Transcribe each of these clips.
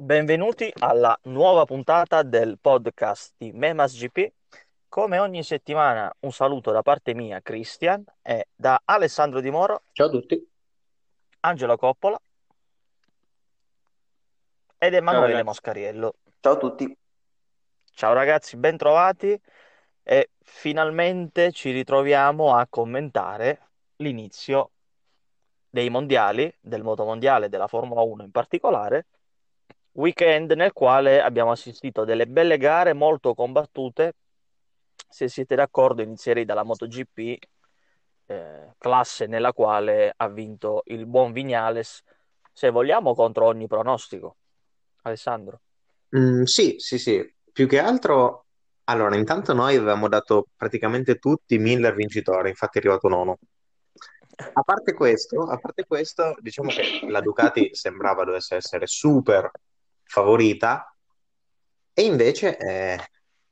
Benvenuti alla nuova puntata del podcast di Memas GP. Come ogni settimana, un saluto da parte mia, Christian, e da Alessandro Di Moro, Ciao a tutti. Angelo Coppola ed Emanuele ragazzi. Moscariello. Ciao a tutti. Ciao ragazzi, bentrovati e finalmente ci ritroviamo a commentare l'inizio dei mondiali, del motomondiale della Formula 1 in particolare, weekend nel quale abbiamo assistito a delle belle gare molto combattute. Se siete d'accordo, inizierei dalla MotoGP, eh, classe nella quale ha vinto il buon Vignales, se vogliamo, contro ogni pronostico. Alessandro. Mm, sì, sì, sì. Più che altro, allora, intanto noi avevamo dato praticamente tutti Miller vincitore, infatti è arrivato nono. A parte questo, a parte questo, diciamo che la Ducati sembrava dovesse essere super favorita e invece, eh,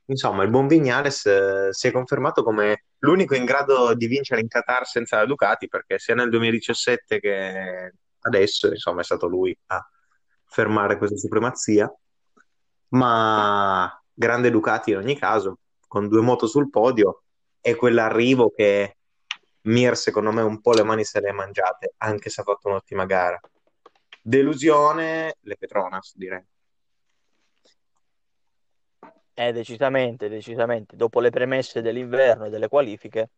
insomma, il buon Vignales eh, si è confermato come l'unico in grado di vincere in Qatar senza la Ducati, perché sia nel 2017 che adesso, insomma, è stato lui a fermare questa supremazia. Ma grande Ducati in ogni caso, con due moto sul podio e quell'arrivo che Mir, secondo me, un po' le mani se le è mangiate, anche se ha fatto un'ottima gara. Delusione, le Petronas, direi. Eh, decisamente, decisamente. Dopo le premesse dell'inverno e delle qualifiche,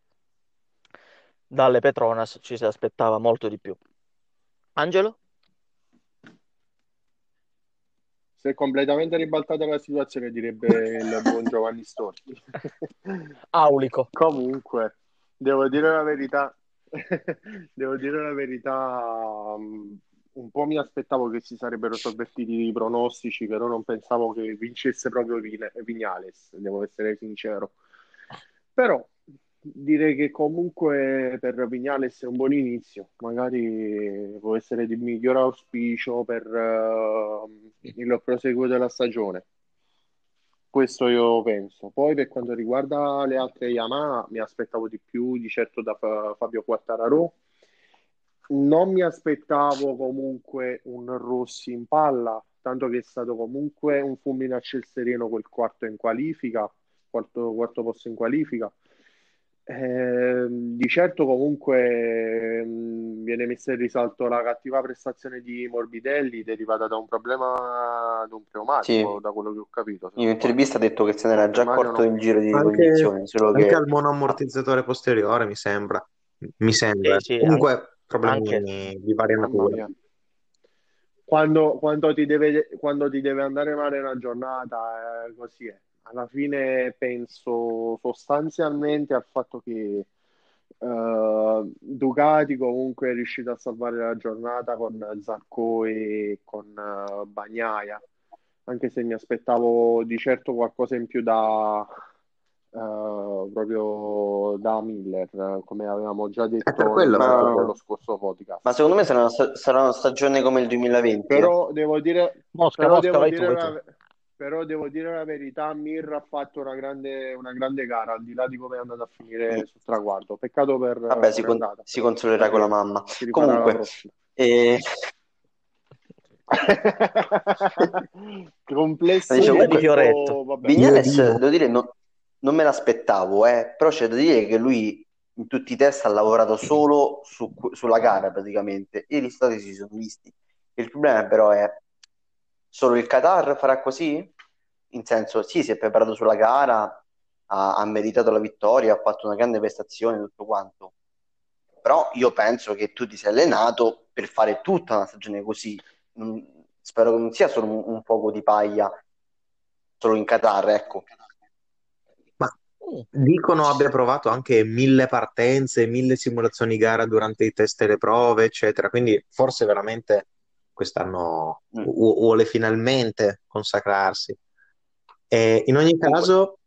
dalle Petronas ci si aspettava molto di più. Angelo? Si è completamente ribaltata la situazione, direbbe il buon Giovanni Storti. Aulico. Comunque, devo dire la verità, devo dire la verità, um, un po' mi aspettavo che si sarebbero sovvertiti i pronostici, però non pensavo che vincesse proprio Vignales, devo essere sincero. Però direi che comunque per Vignales è un buon inizio, magari può essere di miglior auspicio per eh, il proseguo della stagione. Questo io penso. Poi per quanto riguarda le altre Yamaha, mi aspettavo di più di certo da Fa- Fabio Quartararo. Non mi aspettavo comunque un Rossi in palla, tanto che è stato comunque un fulmine a ciel sereno quel quarto in qualifica, quarto, quarto posto in qualifica. Eh, di certo comunque mh, viene messa in risalto la cattiva prestazione di Morbidelli derivata da un problema di un pneumatico, Sì. da quello che ho capito. In non un'intervista ha detto che se n'era già accorto no. in giro di Anche, ricognizione, solo anche che al monoammortizzatore posteriore, mi sembra. Mi sembra. Sì, sì, Comunque, anche, problemi anche. di varia natura. Quando, quando ti deve, quando ti deve andare male una giornata, eh, così è. Alla fine penso sostanzialmente al fatto che eh, Ducati comunque è riuscito a salvare la giornata con Zarco e con eh, Bagnaia, anche se mi aspettavo di certo qualcosa in più da eh, proprio da Miller, come avevamo già È per detto quello, ma, nello scorso podcast. ma secondo me sarà una, sarà una stagione come il 2020. eh. Però devo dire, Mosca, però Mosca, devo vai tu, dire vai tu. la, però devo dire la verità, Mir ha fatto una grande, una grande gara, al di là di come è andata a finire sul traguardo. Peccato per Vabbè, si, con- si consolerà con la mamma. Comunque, eh, Punta di Fioretto. Vignales, devo dire, no- non me l'aspettavo, eh, però c'è da dire che lui in tutti i test ha lavorato solo su- sulla gara praticamente e i risultati si sono visti. Il problema però è solo il Qatar farà così? In senso, sì, si è preparato sulla gara, ha, ha meritato la vittoria, ha fatto una grande prestazione, tutto quanto. Però io penso che tu ti sei allenato per fare tutta una stagione così. Spero che non sia solo un, un fuoco di paglia solo in Qatar, ecco. Dicono abbia provato anche mille partenze, mille simulazioni gara durante i test e le prove, eccetera. Quindi forse veramente quest'anno Mm. vu- vuole finalmente consacrarsi. E in ogni caso,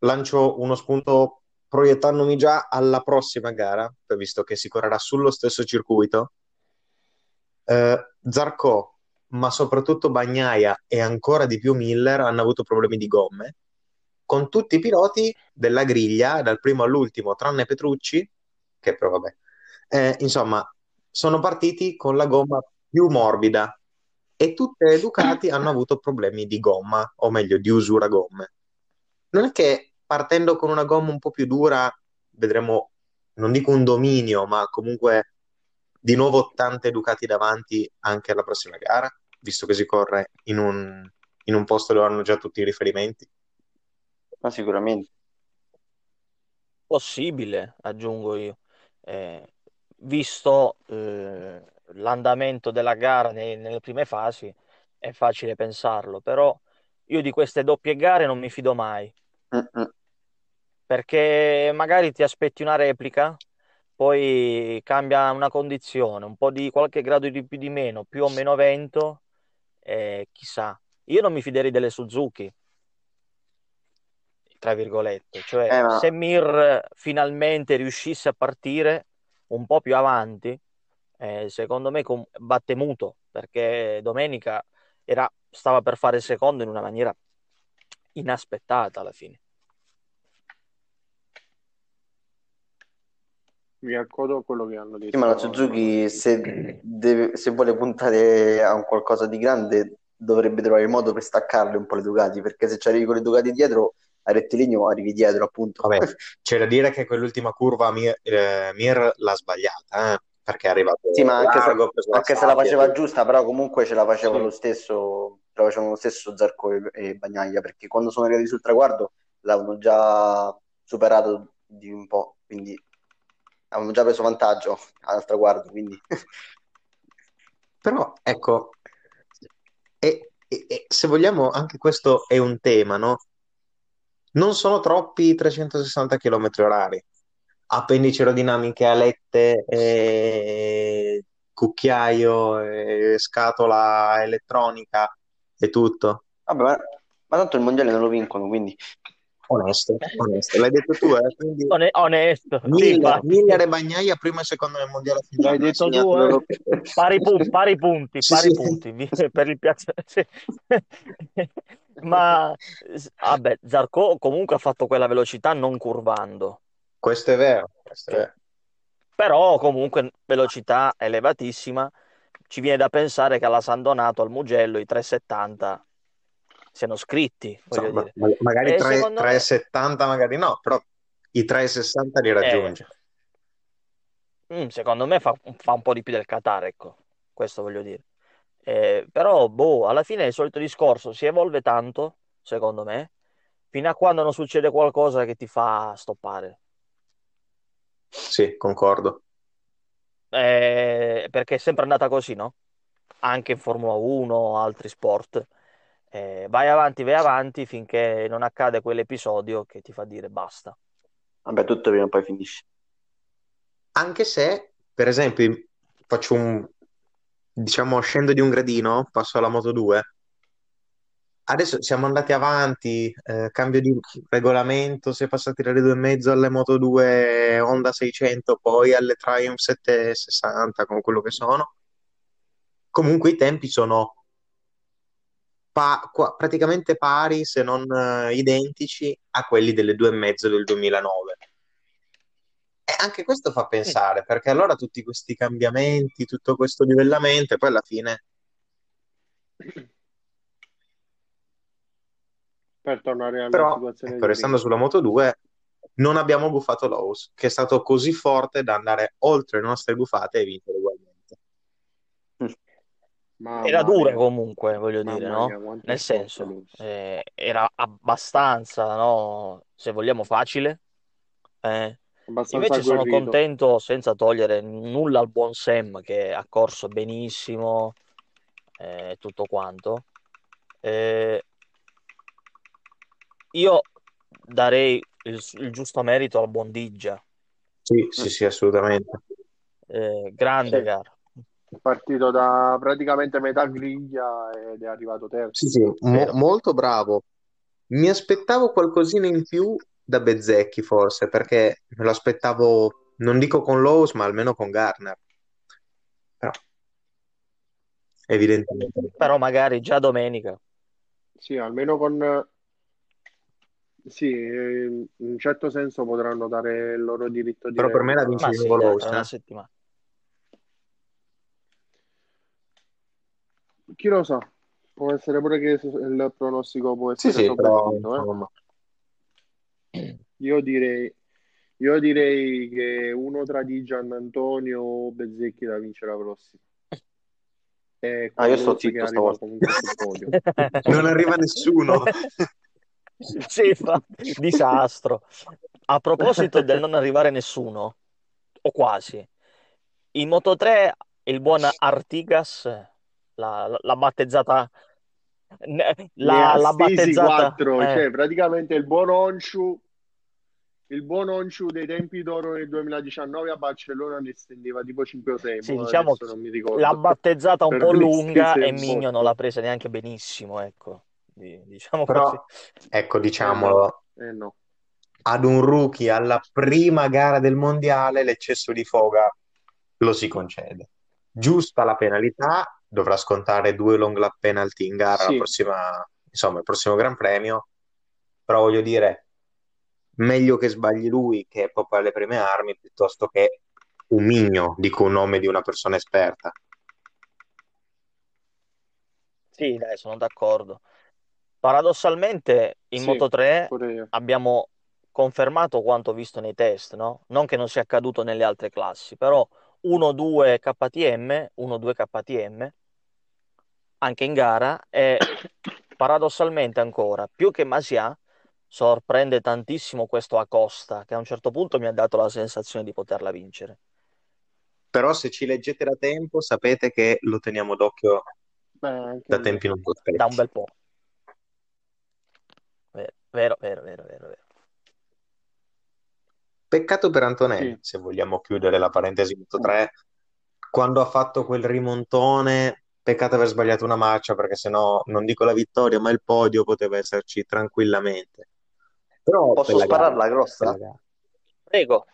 lancio uno spunto proiettandomi già alla prossima gara, visto che si correrà sullo stesso circuito. Eh, Zarco, ma soprattutto Bagnaia e ancora di più Miller hanno avuto problemi di gomme, con tutti i piloti della griglia, dal primo all'ultimo, tranne Petrucci, che però vabbè. Eh, insomma, sono partiti con la gomma più morbida e tutte le Ducati hanno avuto problemi di gomma, o meglio di usura gomme. Non è che partendo con una gomma un po' più dura vedremo, non dico un dominio, ma comunque di nuovo tante Ducati davanti anche alla prossima gara, visto che si corre in un, in un posto dove hanno già tutti i riferimenti. Ma sicuramente. Possibile, aggiungo io. Eh, visto eh, l'andamento della gara nei- nelle prime fasi, è facile pensarlo, però io di queste doppie gare non mi fido mai, Mm-mm. perché magari ti aspetti una replica, poi cambia una condizione, un po' di qualche grado di più di meno, più o meno vento, e chissà. Io non mi fiderei delle Suzuki, tra virgolette, cioè Eh, ma se Mir finalmente riuscisse a partire un po' più avanti, eh, secondo me com- batte muto, perché domenica era- stava per fare secondo in una maniera inaspettata alla fine. Mi accodo a quello che hanno sì, detto. ma la Suzuki se, deve- se vuole puntare a un qualcosa di grande dovrebbe trovare il modo per staccarle un po' le Ducati, perché se ci arrivi con le Ducati dietro, a rettilineo arrivi dietro, appunto. Vabbè, c'è da dire che quell'ultima curva Mir, eh, Mir l'ha sbagliata, eh, perché è arrivato Sì, ma anche se, largo, la anche se la faceva giusta, però comunque ce la faceva Sì. lo stesso, ce la facevano lo stesso Zarco e, e Bagnaia, perché quando sono arrivati sul traguardo l'avevano già superato di un po', quindi avevano già preso vantaggio al traguardo, quindi Però, ecco, e, e- e se vogliamo, anche questo è un tema, no? Non sono troppi 360 km orari. Appendici aerodinamiche, alette, e cucchiaio, e scatola elettronica e tutto. vabbè, ma, ma tanto il mondiale non lo vincono, quindi Onesto, onesto. L'hai detto tu, eh? Quindi One- onesto, sì, Miller, e Bagnaia primo e secondo nel mondiale L'hai finale. detto tu, eh? Pari, pu- pari punti, Sì, pari sì. punti, per il piacere. Ma vabbè, Zarco comunque ha fatto quella velocità non curvando, Questo è vero, questo è vero. però comunque velocità elevatissima. Ci viene da pensare che alla San Donato, al Mugello, i 370 siano scritti, voglio Insomma, dire. ma- magari E 3, secondo me, 3,70 magari no, però i 3,60 li eh, raggiunge. mm, secondo me fa, fa un po' di più del Qatar, ecco, questo voglio dire. Eh, però, boh, alla fine è il solito discorso, si evolve tanto, secondo me, fino a quando non succede qualcosa che ti fa stoppare. Sì, concordo. Eh, perché è sempre andata così, no? Anche in Formula 1, altri sport. Eh, vai avanti, vai avanti finché non accade quell'episodio che ti fa dire basta. Vabbè, tutto prima o poi finisce. Anche se, per esempio, faccio un, diciamo, scendo di un gradino, passo alla Moto 2. Adesso siamo andati avanti, eh, cambio di regolamento, si è passati dalle due e mezzo alle Moto 2 Honda 600, poi alle Triumph 760, con quello che sono. Comunque i tempi sono pa- qua- praticamente pari, se non eh, identici, a quelli delle due e mezzo del 2009. Anche questo fa Mm. pensare, perché allora tutti questi cambiamenti, tutto questo livellamento, e poi alla fine, Per tornare alla però, situazione ecco, di restando sulla Moto 2, non abbiamo gufato Lowe's, che è stato così forte da andare oltre le nostre gufate e vincere ugualmente. Mamma Era dura mia, comunque, voglio dire, mamma no? mia, è Nel senso, eh, era abbastanza, no? Se vogliamo facile. Eh, Invece sono agguerrito. contento, senza togliere nulla al buon Sam, che ha corso benissimo e tutto quanto. Eh, io darei il, il giusto merito al buon Diggia. Sì, sì, sì, assolutamente. Eh, grande Sì. gara. Partito da praticamente metà griglia ed è arrivato terzo. Sì, sì, mo- molto bravo. Mi aspettavo qualcosina in più da Bezzecchi, forse, perché me lo aspettavo, non dico con Lowe's, ma almeno con Garner. Però, evidentemente. Però magari già domenica. Sì, almeno con... Sì, in un certo senso potranno dare il loro diritto di Però per me la vince Ma sì, Lowe's, una eh. settimana. chi lo sa? Può essere pure che il pronostico può Sì, essere sì, però sovvertito, eh. Io direi, io direi che uno tra Di Giannantonio o Bezzecchi da vincere la prossima. E Ah, io sto zitto stavolta. Non arriva nessuno. Sì, fa disastro. A proposito del non arrivare nessuno, o quasi, in Moto 3 il buon Artigas l'ha l'ha battezzata l'ha stesi battezzata quattro, eh, cioè praticamente il buon Honshu, il buon Honshu dei tempi d'oro nel 2019 a Barcellona ne stendeva tipo 5 o 6, sì, mo diciamo adesso non mi l'ha battezzata un po' lunga e Migno non l'ha presa neanche benissimo, ecco, Di- diciamo così. Però, ecco, Eh diciamolo, eh no. ad un rookie alla prima gara del mondiale l'eccesso di foga lo si concede. Giusta la penalità, dovrà scontare due long lap penalty in gara la Sì, prossima, insomma, il prossimo Gran Premio, però voglio dire, meglio che sbagli lui che è proprio alle prime armi piuttosto che un migno, dico un nome di una persona esperta. Sì, dai, sono d'accordo. Paradossalmente in sì, Moto 3 pure io. abbiamo confermato quanto visto nei test, no? Non che non sia accaduto nelle altre classi, però 1-2 KTM, 1-2 KTM anche in gara e paradossalmente ancora, più che Masia, sorprende tantissimo questo Acosta, che a un certo punto mi ha dato la sensazione di poterla vincere. Però se ci leggete da tempo sapete che lo teniamo d'occhio Beh, anche da tempi non Da un sospetti. bel po'. Vero, vero, vero, vero, vero. vero. Peccato per Antonelli, Sì, se vogliamo chiudere la parentesi Moto 3, quando ha fatto quel rimontone, peccato aver sbagliato una marcia perché sennò non dico la vittoria, ma il podio poteva esserci tranquillamente. Però Posso bella gara, spararla grossa? Prego.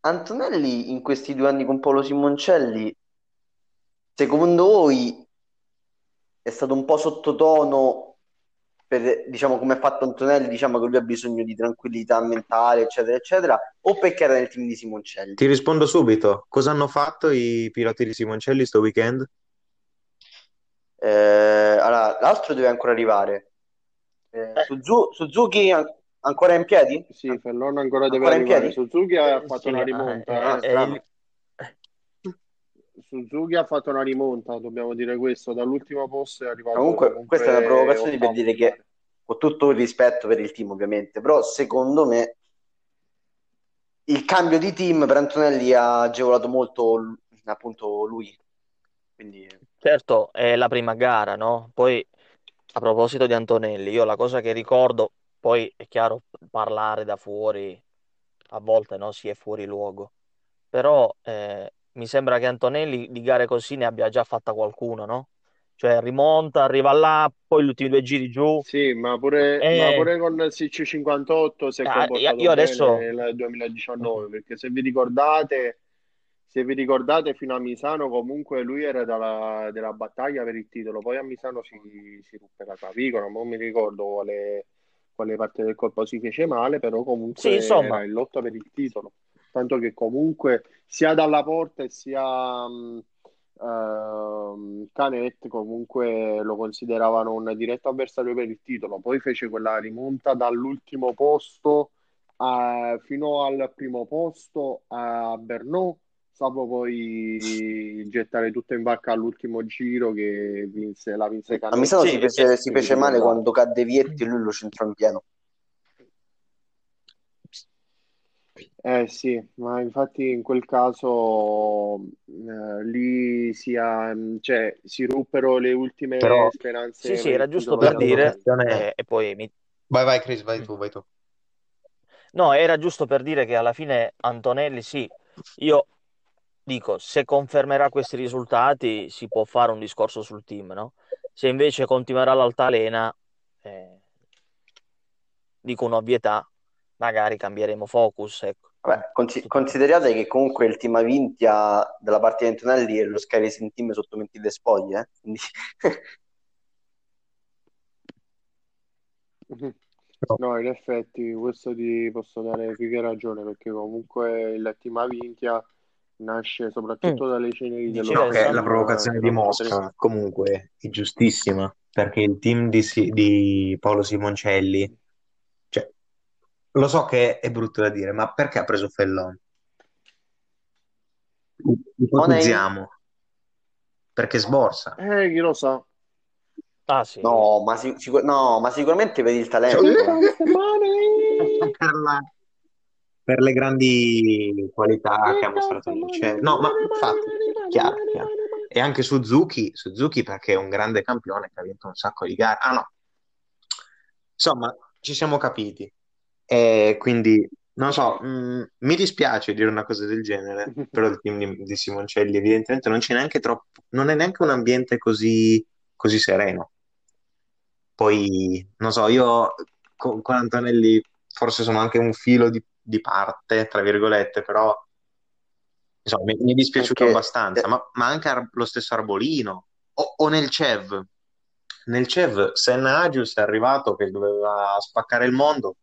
Antonelli in questi due anni con Paolo Simoncelli, secondo voi è stato un po' sottotono per, diciamo, come ha fatto Antonelli, diciamo che lui ha bisogno di tranquillità mentale, eccetera, eccetera, o perché era nel team di Simoncelli? Ti rispondo subito. Cosa hanno fatto i piloti di Simoncelli sto weekend? Eh, allora, l'altro deve ancora arrivare. Eh, Suzu- Suzuki an- ancora in piedi? sì, Fellon ancora deve Ancora in arrivare. piedi? Suzuki ha Eh, fatto sì, una ah, rimonta, eh, Ah, eh. eh, Suzuki ha fatto una rimonta, dobbiamo dire questo. Dall'ultimo posto è arrivato Comunque, questa è una provocazione per dire che, con tutto il rispetto per il team, ovviamente, però secondo me il cambio di team per Antonelli ha agevolato molto appunto lui. Quindi Certo, è la prima gara, no? Poi, a proposito di Antonelli, io la cosa che ricordo, poi è chiaro, parlare da fuori a volte, no? Si è fuori luogo. Però eh, mi sembra che Antonelli di gare così ne abbia già fatta qualcuno, no? Cioè rimonta, arriva là, poi gli ultimi due giri giù. Sì, ma pure, ma E pure con il SC58 si è ah, io comportato io adesso... nel 2019, perché se vi ricordate, se vi ricordate fino a Misano comunque lui era dalla, della battaglia per il titolo, poi a Misano si, si ruppe la clavicola, non mi ricordo quale, quale parte del corpo si fece male, però Sì, comunque insomma, era in lotta per il titolo, tanto che comunque sia dalla porta sia... mh, ehm, Canet comunque lo consideravano un diretto avversario per il titolo, poi fece quella rimonta dall'ultimo posto a- fino al primo posto a Brno, salvo poi gettare tutto in vacca all'ultimo giro che vinse, la vinse a Canet, Misano si sì, fece, si se vi fece male ricordate. quando cadde Vietti e lui lo centrò in pieno. Eh sì, ma infatti in quel caso eh, lì si, ha- cioè, si ruppero le ultime Però, sì, speranze sì, per era giusto per di dire, eh, e poi mi... Vai, vai, Chris, vai tu, vai tu. No, era giusto per dire che alla fine Antonelli, sì, io dico, se confermerà questi risultati si può fare un discorso sul team, no? Se invece continuerà l'altalena, eh, dico un'ovvietà, magari cambieremo focus, ecco. Vabbè, considerate che comunque il team Avintia della parte di Antonelli è lo Sky Racing Team sotto mentite spoglie, eh? Quindi. No. No, in effetti questo ti posso dare più che ragione perché comunque il team Avintia nasce soprattutto Mm. dalle ceneri Dici No, che la Alessandro? provocazione di Mosca comunque è giustissima, perché il team di, di Paolo Simoncelli, cioè, lo so che è brutto da dire, ma perché ha preso Fellon? Ipotizziamo. Perché sborsa. Eh, chi lo sa. Ah sì. No, ma, sic- sicur- no, ma sicuramente vedi il talento. Cioè, per, le grandi qualità che ha mostrato nel Chelsea. No, ma infatti, chiaro, chiaro. E anche Suzuki, Suzuki perché è un grande campione che ha vinto un sacco di gare. Ah no. Insomma, ci siamo capiti. E quindi, non so, mh, mi dispiace dire una cosa del genere, però il team di, di Simoncelli evidentemente non c'è neanche troppo, non è neanche un ambiente così, così sereno. Poi, non so, io con, con Antonelli forse sono anche un filo di, di parte, tra virgolette, però insomma, mi, mi è dispiaciuto Perché- abbastanza, ma, ma anche Ar- lo stesso Arbolino o, o nel CEV. Nel CEV, Senna Agius è arrivato che doveva spaccare il mondo,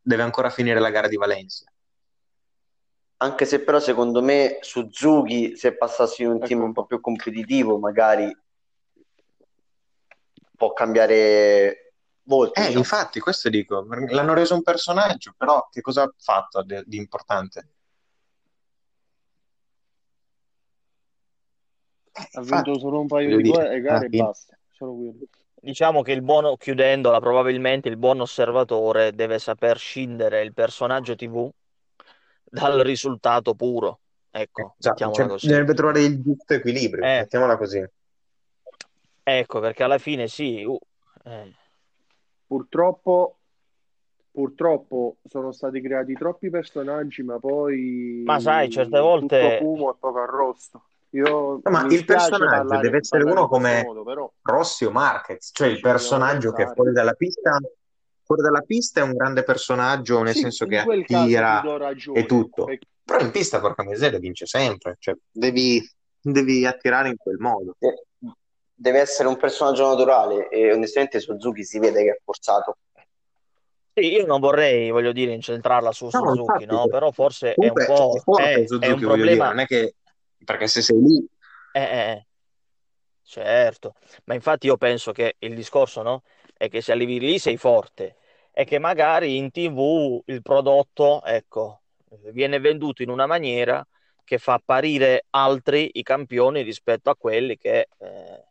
deve ancora finire la gara di Valencia. Anche se però secondo me Suzuki, se passassi in un team Ecco. un po' più competitivo, magari può cambiare molto. Eh, diciamo. infatti, questo dico, l'hanno reso un personaggio, però che cosa ha fatto de- di importante? Eh, Ha infatti, vinto solo un paio di dire, gare, gare e basta. Diciamo che il buono, chiudendola, probabilmente il buon osservatore deve saper scindere il personaggio TV dal risultato puro. Ecco, Esatto, mettiamola cioè, così. deve trovare il giusto equilibrio, Eh. mettiamola così. Ecco, perché alla fine sì, uh, eh, Purtroppo, purtroppo sono stati creati troppi personaggi, ma poi Ma sai, certe volte- tutto fumo e poco arrosto. Io No, ma il personaggio parlare- deve essere uno come- modo, però Rossi o Marquez, cioè il personaggio che pensare. fuori dalla pista, fuori dalla pista è un grande personaggio, nel Sì, senso che attira ragione, e tutto. perché- Però in pista, porca miseria, vince sempre. Cioè, devi, devi attirare in quel modo. Eh, Deve essere un personaggio naturale e onestamente Suzuki si vede che è forzato. sì, io non vorrei, voglio dire, incentrarla su No, Suzuki, infatti, no? Però forse è un po', è forte è, è Suzuki, un voglio dire, problema, non è che perché se sei lì, Eh, eh, eh. certo, ma infatti io penso che il discorso, no? È che se arrivi lì sei forte e che magari in TV il prodotto, ecco, viene venduto in una maniera che fa apparire altri i campioni rispetto a quelli che, eh,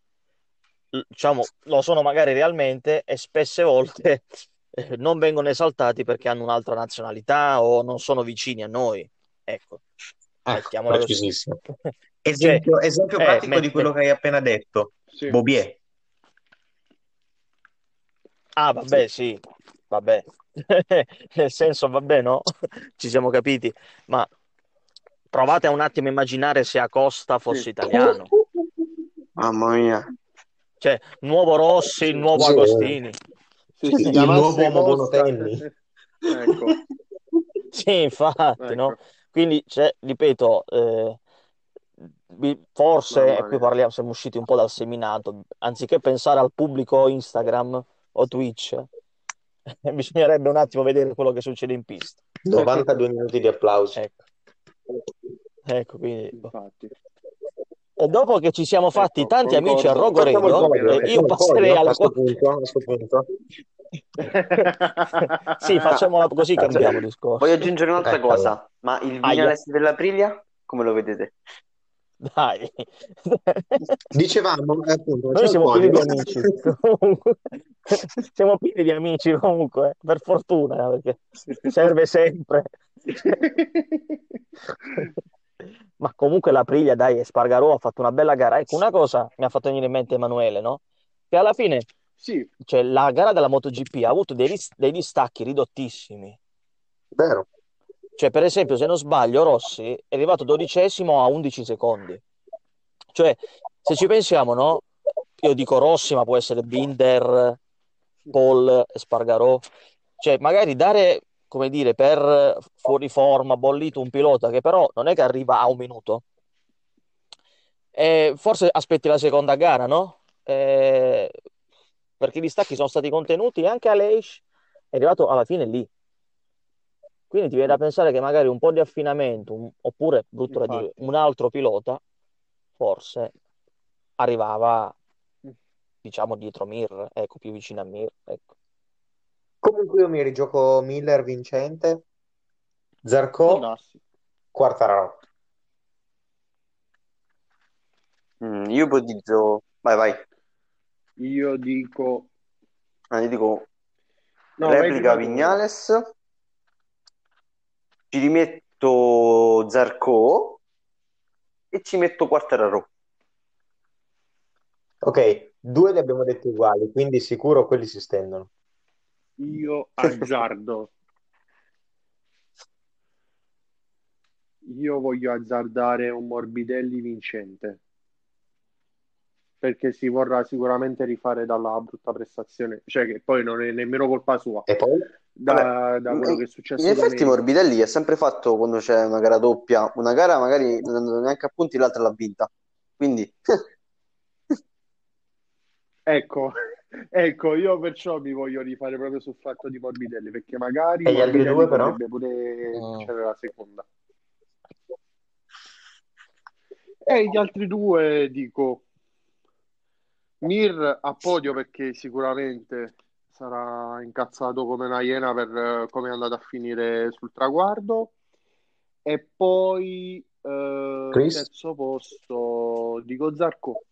diciamo, lo sono magari realmente e spesse volte eh, non vengono esaltati perché hanno un'altra nazionalità o non sono vicini a noi. Ecco, ecco, mettiamola così. Esempio, esempio eh, pratico di quello che hai appena detto, sì. Bobier. Ah, vabbè, sì, vabbè. Nel senso, vabbè, no? Ci siamo capiti. Ma provate a un attimo a immaginare se Acosta fosse Sì. italiano. Mamma mia. Cioè, nuovo Rossi, il nuovo Sì. Agostini. Se Sì, si il chiamasse nuovo Bonotenni. ecco, Sì, infatti, ecco. no? Quindi, cioè, ripeto, eh, forse, e qui parliamo, siamo usciti un po' dal seminato, anziché pensare al pubblico Instagram o Twitch, bisognerebbe un attimo vedere quello che succede in pista. 92 minuti di applausi. Ecco, ecco, quindi... Infatti. E dopo che ci siamo fatti Ecco, tanti amici a concordo. Rogo Facciamo il Radio, podio, eh, io il passerei podio, alla... a sto punto, a sto punto. Sì, facciamola così cambiamo discorso. Voglio aggiungere un'altra Ecco. cosa, ma il Aia. Vignales dell'Aprilia, come lo vedete? Dai. Dicevamo, eh, appunto, Noi siamo il pieni di amici. Comunque, siamo pieni di amici comunque, eh, per fortuna, perché serve sempre. Ma comunque la Priglia, dai, Espargarò ha fatto una bella gara. Ecco, una cosa mi ha fatto venire in mente Emanuele, no? Che alla fine, Sì, cioè, la gara della MotoGP ha avuto dei, ris- dei distacchi ridottissimi. Vero. Cioè, per esempio, se non sbaglio, Rossi è arrivato dodicesimo a 11 secondi. Cioè, se ci pensiamo, no? Io dico Rossi, ma può essere Binder, Paul, Espargarò. Cioè, magari dare, come dire, per fuori forma, bollito un pilota che però non è che arriva a un minuto. Eh, forse aspetti la seconda gara, no? Eh, perché i distacchi sono stati contenuti e anche Aleix è arrivato alla fine lì. Quindi ti viene da pensare che magari un po' di affinamento, un- oppure, brutto da dire, un altro pilota, forse arrivava, diciamo, dietro Mir, ecco, più vicino a Mir, ecco. Comunque io mi rigioco Miller vincente, Zarco, darsi. Quartararo. Mm, io ipotizzo... Vai, vai. Io dico... Ah, io dico No, replica prima. Vignales, ci rimetto Zarco e ci metto Quartararo. Ok, due li abbiamo detti uguali, quindi sicuro quelli si stendono. Io azzardo. Io voglio azzardare un Morbidelli vincente. Perché si vorrà sicuramente rifare dalla brutta prestazione, cioè che poi non è nemmeno colpa sua, E poi? da, da quello in- che è successo In effetti. Morbidelli ha sempre fatto quando c'è una gara doppia, una gara magari non andando neanche a punti, l'altra l'ha vinta. Quindi Ecco, ecco, io perciò mi voglio rifare proprio sul fatto di Morbidelli, perché magari E gli altri due, però? potrebbe pure Mm. vincere la seconda. E gli altri due dico Mir a podio perché sicuramente sarà incazzato come una iena per eh, come è andato a finire sul traguardo. E poi eh, terzo posto dico Zarco.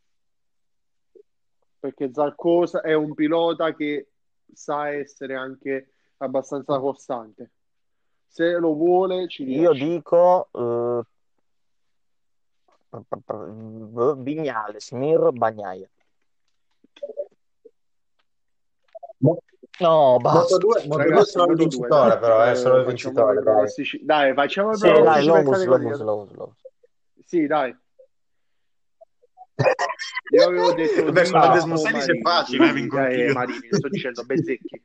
Perché Zarco sa- è un pilota che sa essere anche abbastanza costante. Se lo vuole, ci Io riesce. dico eh, Vignales, Mir, Bagnaia. No, Moto basta. 2, Moto 2 Ragazzi, solo il Moto 2, vincitore, dai, però, eh, solo il facciamo vincitore, dai. pronostici. Dai, facciamo Sì, dai, Lomus. Lomus, Lomus, Lomus. Sì, dai. Io avevo detto Beh, Zimmer con o Desmoseni se è Marini. facile, eh, vinco Eh, anch'io. Marini, sto dicendo Bezzecchi.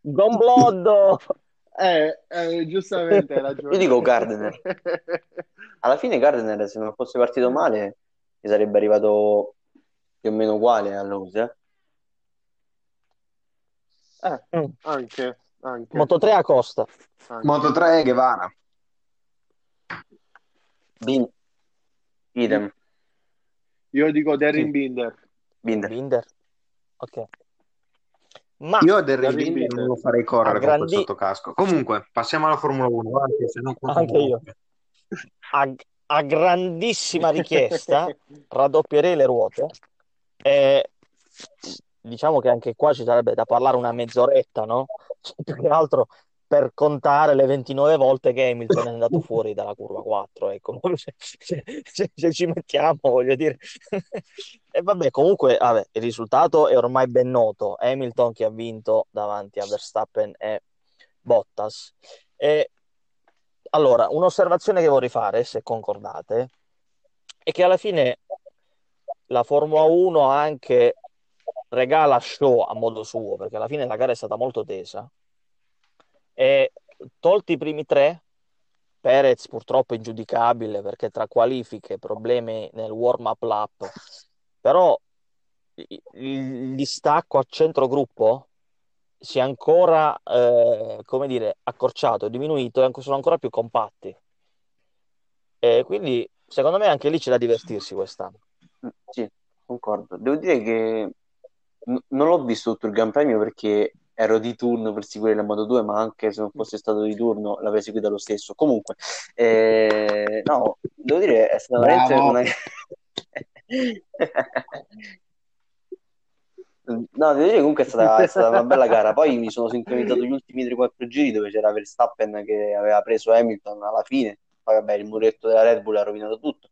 Gombloddo! Eh, eh, giustamente hai ragione. io dico Gardner. Alla fine Gardner, se non fosse partito male, mi sarebbe arrivato più o meno uguale a Lose. eh. Eh, Mm. anche, anche, Moto 3 a Costa. anche. Moto 3 Guevara. Bin- idem. Io dico Darren Sì. Binder. Binder. Binder. Ok. Ma Io a Darren Binder Binder. non lo farei correre A con quel grandi- sottocasco. Comunque, passiamo alla Formula 1, va, che se no Anche io. a, a grandissima richiesta raddoppierei le ruote. E diciamo che anche qua ci sarebbe da parlare una mezz'oretta, no? Cioè, più che altro per contare le 29 volte che Hamilton è andato fuori dalla curva 4, ecco. Se, se- se- se ci mettiamo, voglio dire. E vabbè, comunque, vabbè, il risultato è ormai ben noto. Hamilton che ha vinto davanti a Verstappen e Bottas. E allora, un'osservazione che vorrei fare, se concordate, è che alla fine la Formula 1 anche regala show a modo suo, perché alla fine la gara è stata molto tesa. E tolti i primi tre, Perez purtroppo ingiudicabile perché tra qualifiche, problemi nel warm-up lap, però il distacco a centro gruppo si è ancora, eh, come dire, accorciato, diminuito e sono ancora più compatti. E quindi, secondo me, anche lì c'è da divertirsi quest'anno. Sì, concordo. Devo dire che n- non l'ho visto tutto il Gran Premio perché ero di turno per seguire la Moto 2, ma anche se non fosse stato di turno l'avrei seguita lo stesso. Comunque, eh, no, devo dire è stata veramente una... No, devo dire comunque è stata, è stata una bella gara. Poi mi sono sincronizzato gli ultimi 3-4 giri dove c'era Verstappen che aveva preso Hamilton alla fine. Poi vabbè, il muretto della Red Bull ha rovinato tutto.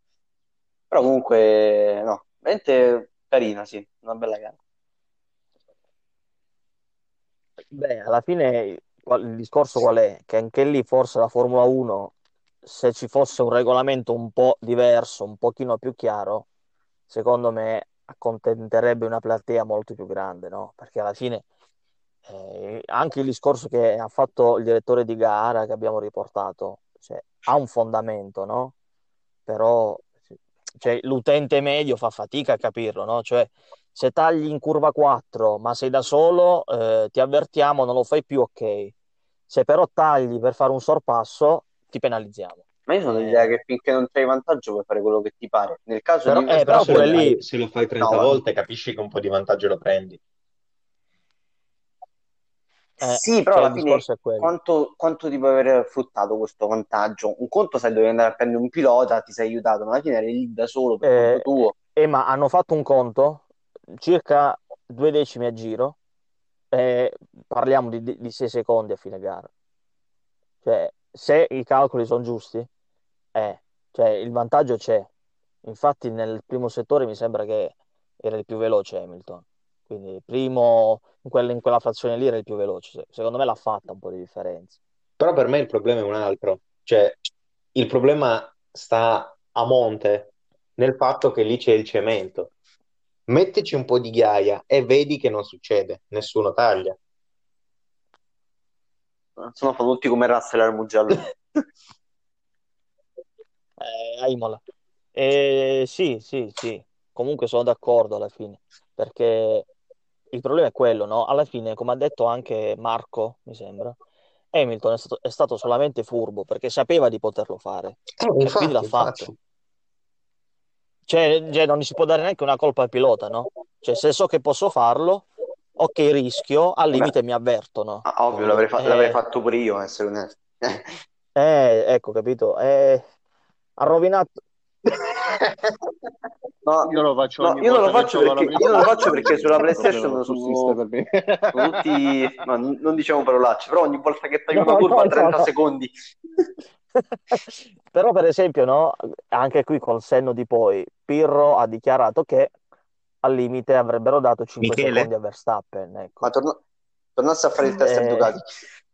Però comunque, no, veramente carina, sì, una bella gara. Beh, alla fine il discorso qual è? Che anche lì forse la Formula 1, se ci fosse un regolamento un po' diverso, un pochino più chiaro, secondo me accontenterebbe una platea molto più grande, no? Perché alla fine eh, anche il discorso che ha fatto il direttore di gara che abbiamo riportato, cioè, ha un fondamento, no? Però cioè, l'utente medio fa fatica a capirlo, no? Cioè, se tagli in curva 4, ma sei da solo, eh, ti avvertiamo, non lo fai più, ok. Se però tagli per fare un sorpasso, ti penalizziamo. Ma io sono Eh, dell'idea che finché non c'hai vantaggio puoi fare quello che ti pare. Nel caso Però- di eh, Però se pure lo lì- fai, se lo fai 30 No, volte capisci che un po' di vantaggio lo prendi. eh, sì, però cioè, alla fine quanto, quanto ti può aver fruttato questo vantaggio? Un conto sai dovevi andare a prendere un pilota, ti sei aiutato, ma alla fine eri lì da solo per Eh, conto tuo. eh, ma hanno fatto un conto, circa due decimi a giro, e parliamo di, di 6 secondi a fine gara. Cioè, se i calcoli sono giusti, eh, cioè, il vantaggio c'è. Infatti nel primo settore mi sembra che era il più veloce Hamilton. Quindi primo, in quella, in quella frazione lì era il più veloce. Se- Secondo me l'ha fatta un po' di differenza. Però per me il problema è un altro. Cioè, il problema sta a monte nel fatto che lì c'è il cemento. Mettici un po' di ghiaia e vedi che non succede, nessuno taglia. Sono tutti come Russell al Mugello. Eh, a Imola. Eh, sì, sì, sì. Comunque sono d'accordo alla fine. Perché il problema è quello, no? Alla fine, come ha detto anche Marco, mi sembra, Hamilton è stato, è stato solamente furbo perché sapeva di poterlo fare. Eh, E quindi l'ha fatto. Cioè, cioè, non si può dare neanche una colpa al pilota, no? Cioè, se so che posso farlo, ok, rischio, al limite mi avvertono. Ah, ovvio, l'avrei, fa- Eh. l'avrei fatto pure io, essere onesto. Eh, ecco, capito? Eh, ha rovinato. No, Io lo faccio no, io non lo faccio perché, io non lo faccio perché sulla PlayStation. Sono, sussiste per me. sono tutti, no, non diciamo parolacce, però ogni volta che taglio una No, curva no, a 30 no. secondi. Però, per esempio, no, anche qui col senno di poi, Pirro ha dichiarato che al limite avrebbero dato 5 Michele? secondi a Verstappen. Ecco. Ma torna- tornassi a fare il test Eh, al Ducati.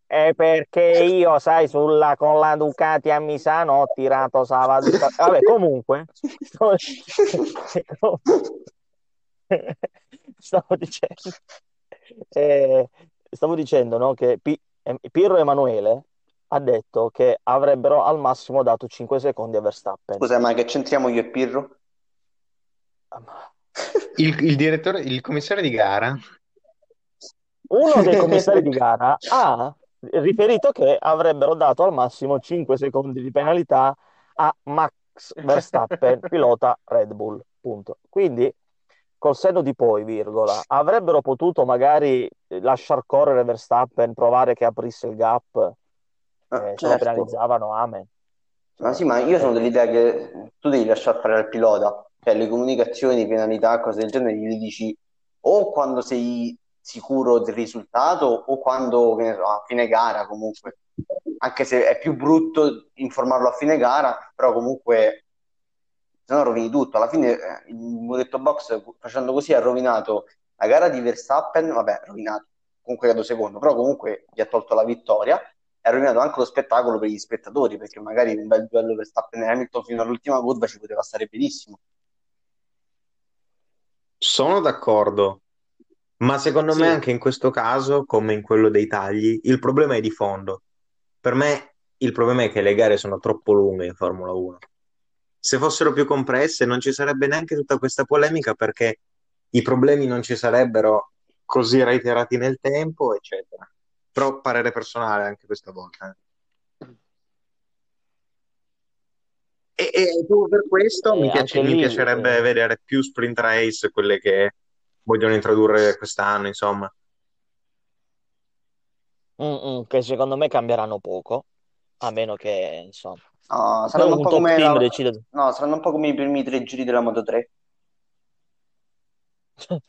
È perché io, sai, sulla, con la Ducati a Misano ho tirato Sava. Vabbè, comunque, stavo, stavo dicendo, eh, stavo dicendo no, che eh, Pirro Emanuele ha detto che avrebbero al massimo dato 5 secondi a Verstappen. Scusa, ma che c'entriamo io e Pirro? Il, il direttore, il commissario di gara Uno dei commissari di gara ha riferito che avrebbero dato al massimo 5 secondi di penalità a Max Verstappen, pilota Red Bull. Punto. Quindi, col senno di poi, virgola, avrebbero potuto magari lasciar correre Verstappen, provare che aprisse il gap, Ah, eh, lo certo. penalizzavano, amen. Ma sì, ma io sono dell'idea che tu devi lasciare fare al pilota, cioè le comunicazioni, penalità, cose del genere, gli dici o quando sei sicuro del risultato o quando, che ne so, a fine gara comunque, anche se è più brutto informarlo a fine gara, però comunque se no rovini tutto. Alla fine eh, il muretto box facendo così ha rovinato la gara di Verstappen, vabbè, rovinato, comunque credo secondo, però comunque gli ha tolto la vittoria ha rovinato anche lo spettacolo per gli spettatori, perché magari un bel duello Verstappen e Hamilton fino all'ultima curva ci poteva stare benissimo. Sono d'accordo, ma secondo me Sì. anche in questo caso, come in quello dei tagli, il problema è di fondo. Per me il problema è che le gare sono troppo lunghe in Formula 1. Se fossero più compresse non ci sarebbe neanche tutta questa polemica perché i problemi non ci sarebbero così reiterati nel tempo, eccetera. Però parere personale anche questa volta. eh. E, e proprio per questo Eh, mi, piace- mi lì, piacerebbe eh. vedere più sprint race, quelle che vogliono introdurre quest'anno, insomma. Mm, mm, che secondo me cambieranno poco, a meno che, insomma, No, saranno un un po' come la- decide. no, saranno un po' come i primi tre giri della Moto 3.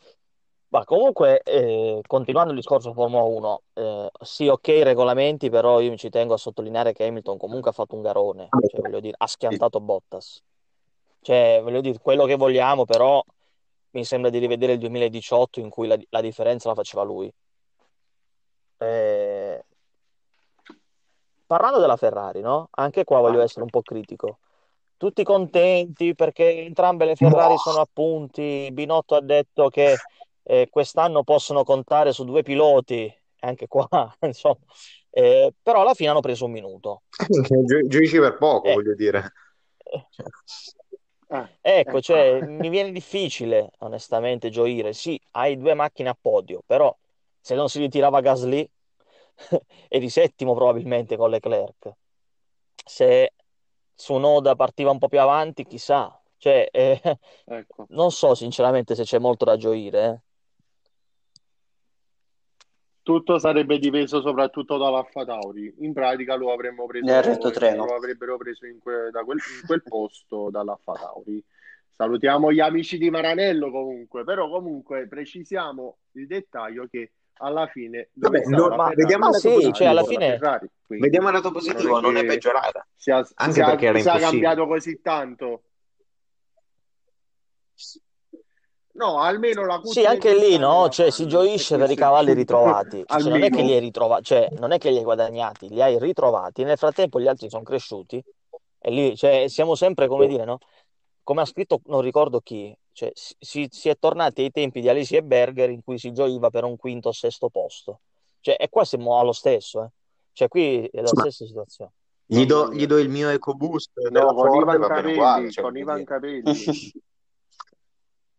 Ma comunque, eh, continuando il discorso Formula 1, eh, sì, ok, i regolamenti, però io ci tengo a sottolineare che Hamilton comunque ha fatto un garone, cioè, voglio dire, ha schiantato Bottas. Cioè, voglio dire, quello che vogliamo, però mi sembra di rivedere il 2018 in cui la, la differenza la faceva lui. Eh, parlando della Ferrari, no? Anche qua voglio essere un po' critico. Tutti contenti perché entrambe le Ferrari sono a punti. Binotto ha detto che eh, quest'anno possono contare su due piloti, anche qua, insomma. Eh, però alla fine hanno preso un minuto. Gi- Giudici per poco, Eh. voglio dire. Ah, Ecco, ecco. cioè, mi viene difficile, onestamente, gioire. Sì, hai due macchine a podio, però se non si ritirava Gasly, e di settimo probabilmente con Leclerc. Se su Noda partiva un po' più avanti, chissà. Cioè, eh, Ecco. non so sinceramente se c'è molto da gioire. eh. Tutto sarebbe dipeso soprattutto dall'Alfa Tauri. In pratica lo avremmo preso, lo avrebbero preso in, que- da quel, in quel posto dall'Alfa Tauri. Salutiamo gli amici di Maranello comunque, però comunque precisiamo il dettaglio che alla fine Vabbè, no, la ma Ferrari? vediamo il lato sì, positivo. cioè alla La fine Ferrari, quindi Vediamo il lato positivo, non è non è peggiorata. sia, Anche sia- perché era sia impossibile. cambiato così tanto. No, almeno la Sì, Q3 anche lì, no? Cioè, si gioisce per i cavalli ritrovati. Cioè, non è che li hai ritrovati, cioè, non è che li hai guadagnati, li hai ritrovati. Nel frattempo gli altri sono cresciuti e lì, cioè, siamo sempre, come dire, no? Come ha scritto, non ricordo chi, cioè, si, si- è tornati ai tempi di Alesi e Berger in cui si gioiva per un quinto o sesto posto. Cioè, e qua siamo allo stesso, eh. Cioè, qui è la stessa situazione. gli do, gli do il mio EcoBoost No, con Ford Ivan va bene uguale. Capelli, Cioè, con Ivan. Capelli,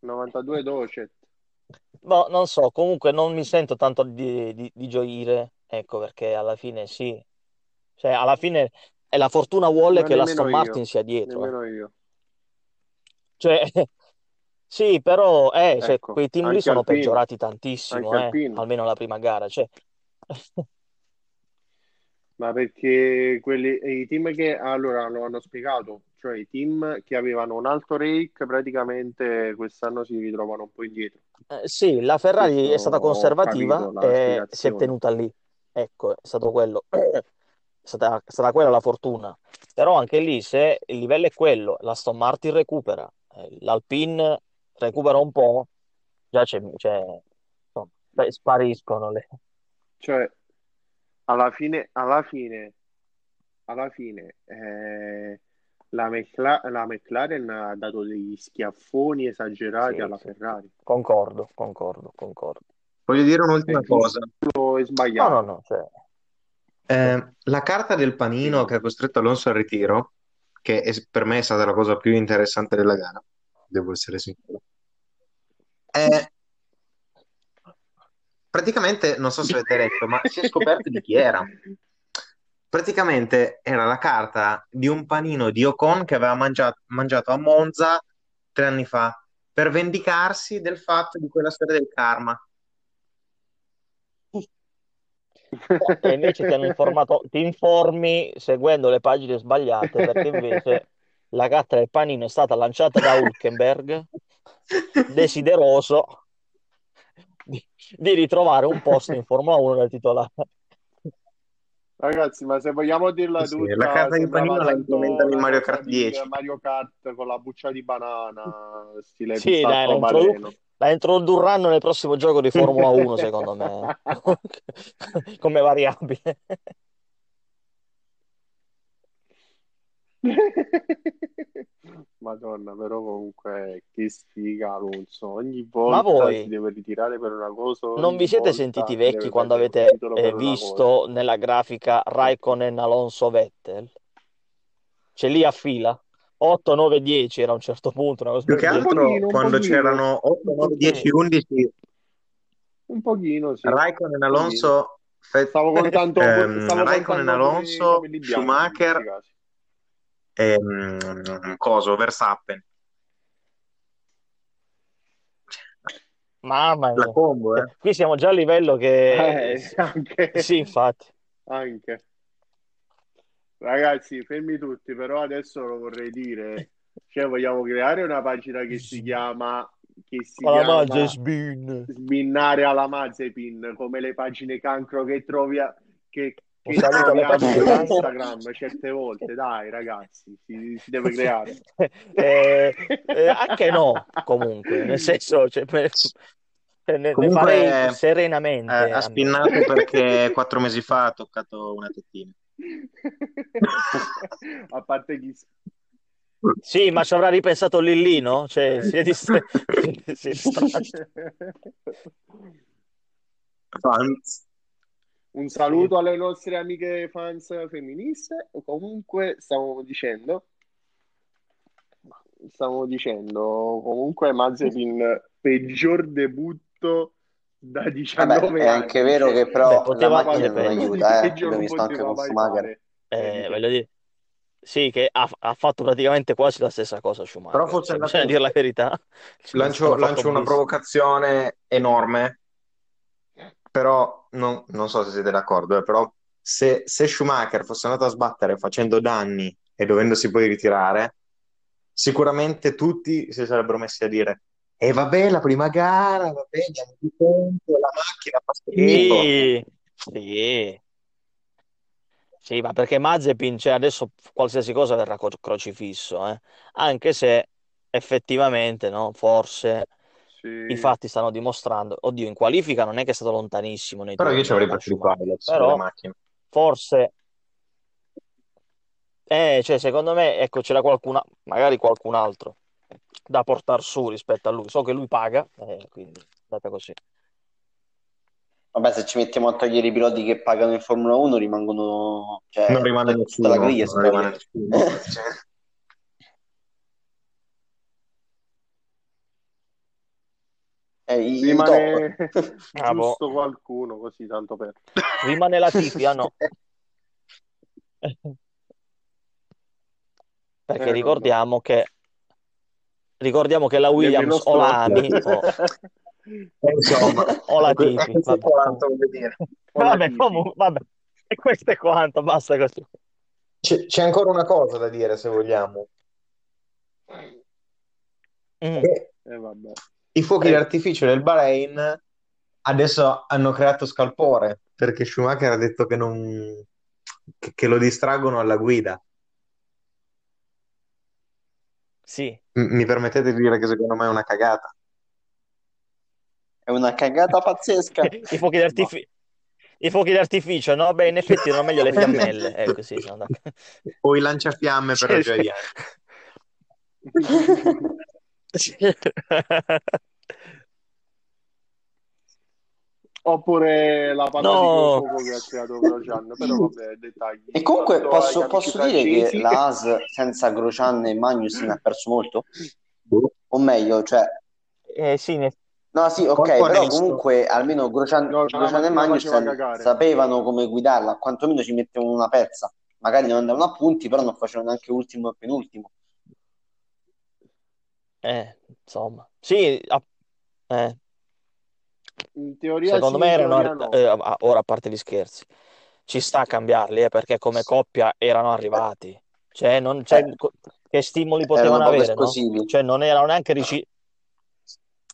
92 Docet. Boh, non so, comunque non mi sento tanto di, di- di gioire, ecco, perché alla fine sì. Cioè, alla fine è la fortuna vuole Ma che la Aston Martin sia dietro, nemmeno io. Cioè, sì, però eh, cioè, Ecco, quei team lì sono Alpine, peggiorati tantissimo, eh, almeno la prima gara. Cioè, Ma perché quelli, i team che allora lo hanno spiegato, cioè i team che avevano un alto rake praticamente quest'anno si ritrovano un po' indietro. eh, sì, la Ferrari è Questo stata ho conservativa capito la e si è tenuta lì. Ecco, è stato quello. È stata, è stata quella la fortuna. Però anche lì, se il livello è quello, l'Aston Martin recupera, eh, l'Alpine recupera un po', già c'è, c'è- insomma, sp- spariscono le... Cioè, alla fine, alla fine, alla fine, eh, la, Mcla- la McLaren ha dato degli schiaffoni esagerati Sì, alla sì, Ferrari. concordo, concordo, concordo. Voglio dire E un'ultima cosa. tutto è No, no, sbagliato. no, cioè, Eh, la carta del panino che ha costretto Alonso al ritiro, che è- per me è stata la cosa più interessante della gara, devo essere sincero. È praticamente, non so se avete letto, ma si è scoperto di chi era. Praticamente era la carta di un panino di Ocon che aveva mangiato, mangiato a Monza tre anni fa per vendicarsi del fatto di quella storia del karma. e invece ti hanno informato, ti informi seguendo le pagine sbagliate, perché invece la carta del panino è stata lanciata da Hülkenberg, desideroso di, di ritrovare un posto in Formula 1 da titolare. Ragazzi, ma se vogliamo dirla Sì, la tutta, carta di panino la implementano in Mario Kart di 10. Mario Kart con la buccia di banana, stile Sì, dai, la, introdu- la introdurranno nel prossimo gioco di Formula 1, secondo me, come variabile. Madonna, però comunque che sfiga Alonso. Ogni Ma volta si voi deve ritirare per una cosa, non vi siete sentiti vecchi quando avete eh, visto nella grafica Raikkonen Alonso Vettel? C'è lì a fila 8, 9, 10 era a un certo punto, una cosa Più che altro, pochino, quando pochino, c'erano 8, un 9, 10, pochino, 11, un pochino, sì, Raikkonen. Alonso, Fe- Stavo contando, ehm, stavo Raikkonen, Alonso, Schumacher e mm, coso, Verstappen. Mamma La mia, combo, Cioè, eh. qui siamo già a livello che... Eh, anche, Sì, infatti. anche. Ragazzi, fermi tutti, però adesso lo vorrei dire, cioè vogliamo creare una pagina che si chiama, che si Alla chiama Sbin. Sbinnare alla Mazepin, come le pagine cancro che trovi a- che, Un che saluto alle troviamo pagine su. Instagram certe volte, dai ragazzi, si, si deve creare. Eh, eh, anche no, comunque, nel senso, cioè, me- cioè, ne, ne farei Comunque, eh, serenamente ha a meno. spinnato perché quattro mesi fa ha toccato una tettina. A parte chi... Sì, ma ci avrà ripensato lì lì, no? Cioè, si è distra- si è distratto. Fans. Un saluto alle nostre amiche fans femministe. Comunque, stavamo dicendo, stavamo dicendo, comunque Mazepin, peggior debutto da 19 Vabbè, è anni. anche vero cioè, che però Beh, la poteva macchina fare non aiuta, eh. non visto anche con Schumacher. fare. Eh, voglio dire, sì, che ha, ha fatto praticamente quasi la stessa cosa Schumacher. Però fosse Se andato- bisogna dire la verità. ci Lancio, lancio una provocazione enorme, però non, non so se siete d'accordo, eh, però se, se Schumacher fosse andato a sbattere facendo danni e dovendosi poi ritirare, sicuramente tutti si sarebbero messi a dire e vabbè, la prima gara, vabbè, diamo di tempo, la macchina fa schifo. Sì, sì. Sì, ma perché Mazepin, cioè, adesso qualsiasi cosa verrà crocifisso, eh. Anche se effettivamente, no, forse Sì. i fatti stanno dimostrando, oddio, in qualifica non è che è stato lontanissimo nei Però io ci avrei preferito sulle però forse, eh, cioè, secondo me, ecco, c'era qualcun, magari qualcun altro da portare su rispetto a lui. So che lui paga, eh, quindi andate così. Vabbè, se ci mettiamo a togliere i piloti che pagano in Formula 1 rimangono... Cioè, Non rimane nessuno, la griglia non rimane nessuno. Eh, Rimane top. Ah, boh. giusto qualcuno, così tanto per... Rimane la Tifi, ah no. Perché Eh, ricordiamo che ricordiamo che la Williams o la ami o, Insomma, o la tifi. Vabbè, comunque, vabbè. E questo è quanto, basta così. C'è c'è ancora una cosa da dire, se vogliamo. Mm. Eh, vabbè. I fuochi Prego. d'artificio del Bahrain adesso hanno creato scalpore perché Schumacher ha detto che, non... che, che lo distraggono alla guida. Sì, M- mi permettete di dire che secondo me è una cagata? È una cagata pazzesca. i fuochi d'artificio. I fuochi d'artificio, no? Beh, in effetti erano meglio le fiammelle. Ecco, sì, sono d'accordo. O i lanciafiamme per Sì, la gioia. Oppure la palla No. di fuoco che ha creato Grosjean, però vabbè, dettagli. E comunque Quanto posso, posso dire che la AS senza Grosjean e Magnussen ha perso molto? Boh. O meglio, cioè... Eh, sì, ne- No, sì, ok, Quanto però onesto. comunque almeno Grosjean, No, Grosjean e Magnussen sapevano come guidarla, quantomeno ci mettevano una pezza. Magari non andavano a punti, però non facevano neanche ultimo e penultimo. Eh, insomma. Sì, a- eh, In teoria secondo sì, me in erano, teoria no. eh, ora a parte gli scherzi, ci sta a cambiarli, eh, perché come coppia erano arrivati. Cioè, non, cioè, Eh. co- che stimoli Erano potevano avere, no? esplosivi. Cioè, non erano neanche riusciti.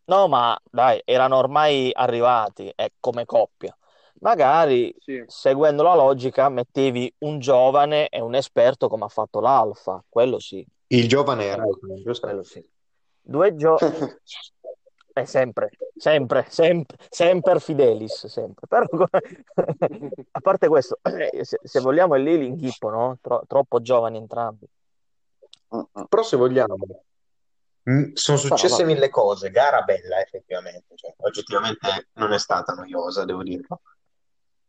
No, ma dai, erano ormai arrivati, eh, come coppia. Magari, Sì. seguendo la logica, mettevi un giovane e un esperto come ha fatto l'Alfa, quello sì, Il giovane era giusto? quello sì. Due gio... è sempre, sempre, sempre, sempre Fidelis, sempre. Però, a parte questo, eh, se, se vogliamo è lì l'inghippo, no? Tro- troppo giovani entrambi. Però se vogliamo, mh, sono successe mille cose, gara bella effettivamente, cioè, oggettivamente non è stata noiosa, devo dirlo.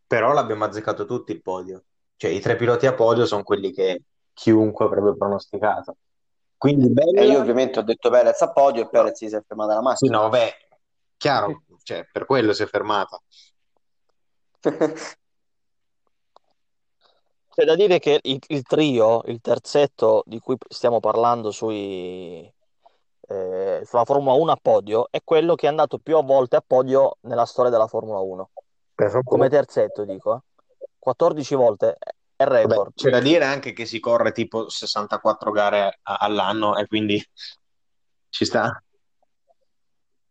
Però l'abbiamo azzeccato tutti il podio. Cioè i tre piloti a podio sono quelli che chiunque avrebbe pronosticato. Quindi E bella... io ovviamente ho detto Perez a podio e Perez si è fermata la Sì, macchina. no, beh, chiaro, cioè, per quello si è fermata. C'è da dire che il, il trio, il terzetto di cui stiamo parlando sui, eh, sulla Formula 1 a podio, è quello che è andato più a volte a podio nella storia della Formula 1. Pensa un po'. Come terzetto, dico. eh. 14 volte è record. c'è da dire anche che si corre tipo 64 gare a- all'anno e quindi ci sta.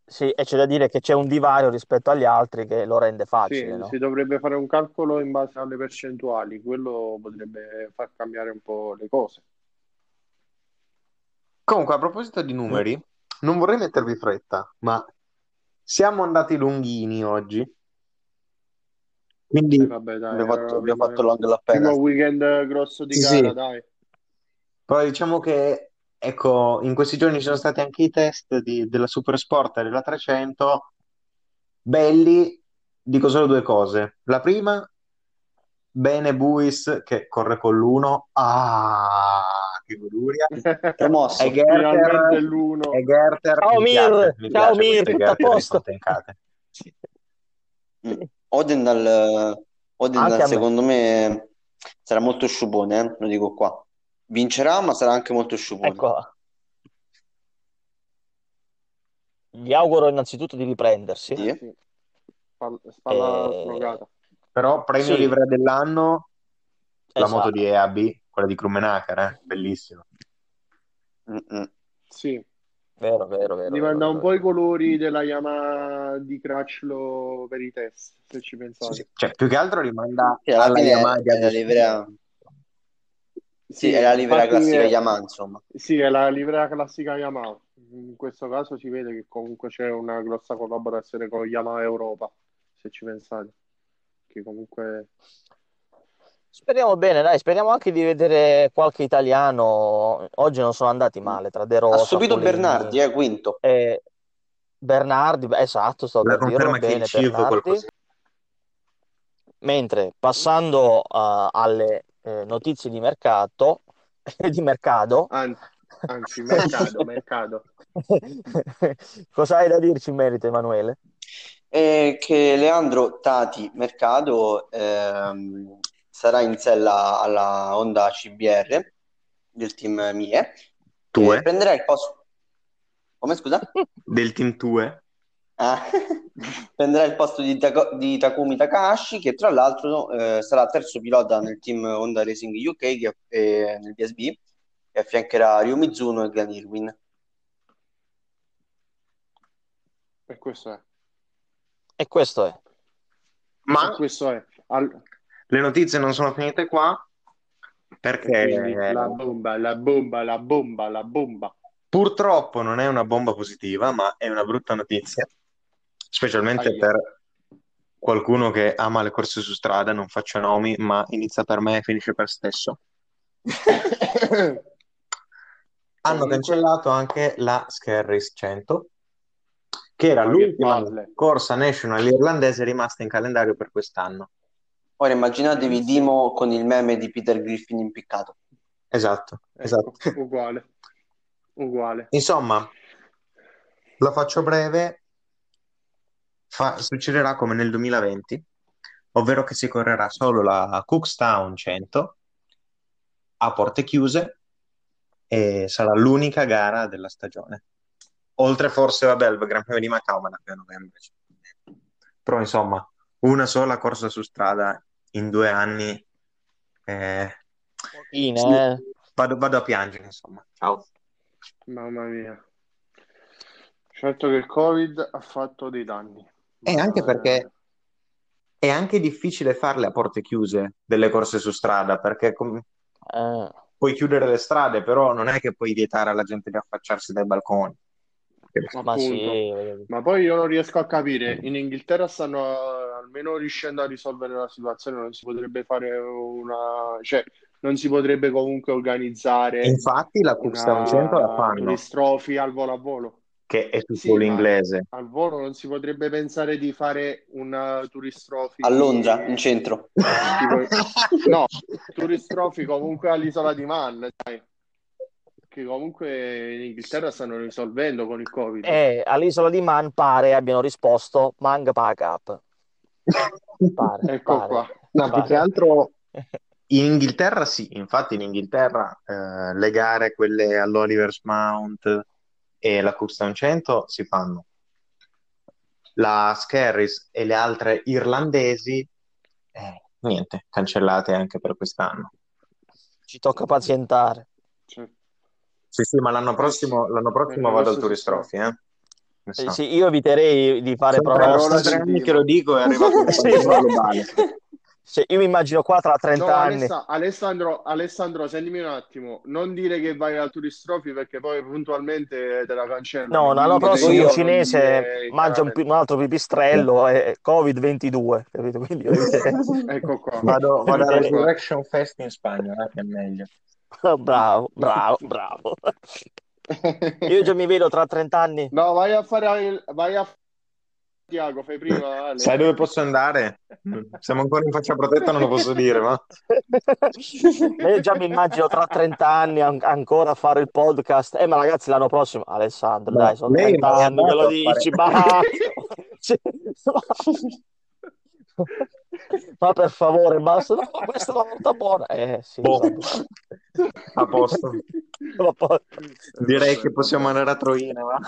Sì, e c'è da dire che c'è un divario rispetto agli altri che lo rende facile, Sì, no? si dovrebbe fare un calcolo in base alle percentuali, quello potrebbe far cambiare un po' le cose. Comunque, a proposito di numeri, non vorrei mettervi fretta, ma siamo andati lunghini oggi. E Quindi, vabbè, dai, Abbiamo fatto, abbiamo fatto long la primo Perez. weekend grosso di Sì, gara, sì. dai. però diciamo che, ecco, in questi giorni ci sono stati anche i test di- della Super Sport e della 300, belli, dico solo due cose. La prima, bene Buis che corre con l'uno, ah, che goduria. Promosso. E Finalmente Gerter, l'uno. e Gerter, Ciao Mir, mi ciao Mir, tutto a posto? Odendal, Odendal, a me. secondo me sarà molto sciupone, eh, Lo dico qua. Vincerà, ma sarà anche molto sciupone. Ecco, gli auguro innanzitutto di riprendersi. Sì. Sì. Spalla, spalla Eh, slogata. Però premio Sì. livrea dell'anno, la Esatto. moto di EAB, quella di Krummenacher, eh? Bellissima. Sì, Vero, vero, vero, Rimanda vero, un po' i colori della Yamaha di Crutchlow per i test, se ci pensate. sì. Cioè, più che altro rimanda Sì, alla Yamaha di è la livrea, sì, Sì, è la livrea classica è- Yamaha, insomma. Sì, è la livrea classica Yamaha. In questo caso si vede che comunque c'è una grossa collaborazione con Yamaha Europa, se ci pensate. Che comunque Speriamo bene, dai, speriamo anche di vedere qualche italiano. Oggi non sono andati male tra De Ha Rosa, subito Polini Bernardi, eh, quinto. e Bernardi. beh, Esatto, sto La per dirlo conferma che il bene, CIV Bernardi. qualcosa. Mentre passando uh, alle eh, notizie di mercato, di mercato, An- anzi, mercato, mercato. cosa hai da dirci in merito, Emanuele? E che Leandro Tati Mercado ehm, sarà in sella alla Honda CBR del team Mie Tue? e prenderà il posto. Come scusa? Del team Tue? Ah, prenderà il posto di, Tako- di Takumi Takahashi, che tra l'altro eh, sarà terzo pilota nel team Honda Racing UK che, eh, nel BSB e affiancherà Ryo Mizuno e Glenn Irwin. E questo è. E questo è. Ma E questo è. Al- le notizie non sono finite qua perché la bomba, la bomba, la bomba, la bomba. purtroppo non è una bomba positiva, ma è una brutta notizia, specialmente Aia. per qualcuno che ama le corse su strada, non faccio nomi, ma inizia per me e finisce per stesso. Hanno cancellato anche la Skerris 100, che era l'ultima corsa national irlandese rimasta in calendario per quest'anno. Ora immaginatevi Dimo con il meme di Peter Griffin impiccato. Esatto, Ecco, esatto. uguale. Uguale. Insomma, la faccio breve, fa- succederà come nel 2020, ovvero che si correrà solo la Cookstown 100 a porte chiuse e sarà l'unica gara della stagione. Oltre forse, vabbè, al Gran Premio di Macao, ma da qui a novembre. Però insomma, una sola corsa su strada in due anni, eh, Pochine, sì, eh. vado, vado a piangere, insomma. Ciao. Mamma mia. Certo che il Covid ha fatto dei danni. E anche perché è anche difficile farle a porte chiuse delle corse su strada, perché com- Eh, puoi chiudere le strade, però non è che puoi vietare alla gente di affacciarsi dai balconi. Ma sì. Ma poi io non riesco a capire, in Inghilterra stanno almeno riuscendo a risolvere la situazione, non si potrebbe fare una... cioè non si potrebbe comunque organizzare infatti la Cookstown 100 la una fanno, trophy al volo a volo. che è su Sì, suolo ma inglese. al volo non si potrebbe pensare di fare una tourist trophy A Londra, in centro. tipo- no, tourist trophy comunque all'isola di Man, dai. Che comunque in Inghilterra stanno risolvendo con il Covid. E all'isola di Man pare abbiano risposto Mang pack up. Pare, Ecco pare, qua. No, più pare. che altro in Inghilterra sì, infatti in Inghilterra eh, le gare, quelle all'Oliver's Mount e la Cookstown 100 si fanno. La Skerris e le altre irlandesi, eh, niente, cancellate anche per quest'anno. Ci tocca pazientare. Sì, sì, ma l'anno prossimo, l'anno prossimo vado al Trophy, eh? Eh, so. sì, io eviterei di fare parola sono tre anni che lo dico, è arrivato un Sì, globale. Sì, io mi immagino qua tra 30 No, anni. Alessa- Alessandro, Alessandro, sentimi un attimo, non dire che vai al Tourist Trophy perché poi puntualmente te la cancellano. No, l'anno prossimo io cinese dire mangia un, un altro pipistrello e Covid-22, capito? Quindi io. Ecco qua. Vado, vado a Eviterei. Resurrection Fest in Spagna, eh, che è meglio. Bravo, bravo, bravo. Io già mi vedo tra 30 anni. No, vai a fare il... vai a Tiago, fai prima, Ale. Sai dove posso andare? Siamo ancora in faccia protetta, non lo posso dire, ma... Io già mi immagino tra 30 anni an- ancora a fare il podcast. Eh, ma ragazzi, l'anno prossimo, Alessandro, Ma dai, sono lei 30 non è anni che lo dici, ma... Ma per favore, basta. No, questa è la volta buona. Eh sì, Boh. A posto. Direi che possiamo andare a Troina, va?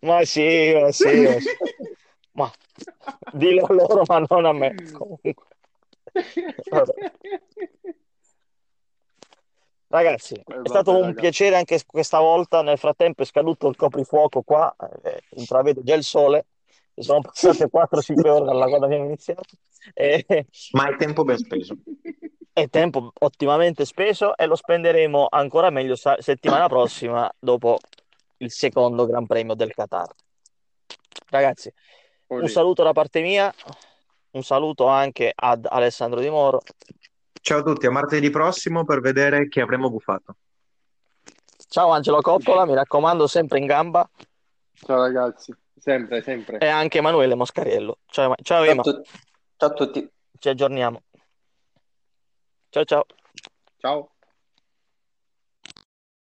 Ma sì, ma sì, ma sì. Ma dillo a loro, ma non a me. Comunque. Vabbè. Ragazzi, è vabbè, stato un ragazzi. piacere anche questa volta. Nel frattempo è scaduto il coprifuoco qua, eh, intravedo già il sole. Sono passate 4-5 ore dalla quando abbiamo iniziato. E, Ma è tempo ben speso. è tempo ottimamente speso e lo spenderemo ancora meglio sa- settimana prossima dopo il secondo Gran Premio del Qatar. Ragazzi, un Olè. saluto da parte mia, un saluto anche ad Alessandro Di Moro. Ciao a tutti, a martedì prossimo per vedere chi avremo buffato. Ciao Angelo Coppola, mi raccomando, sempre in gamba. Ciao ragazzi, sempre, sempre. E anche Emanuele Moscariello. Ciao, ciao Ciao tutti. Ciao a tutti. ci aggiorniamo. Ciao ciao. Ciao.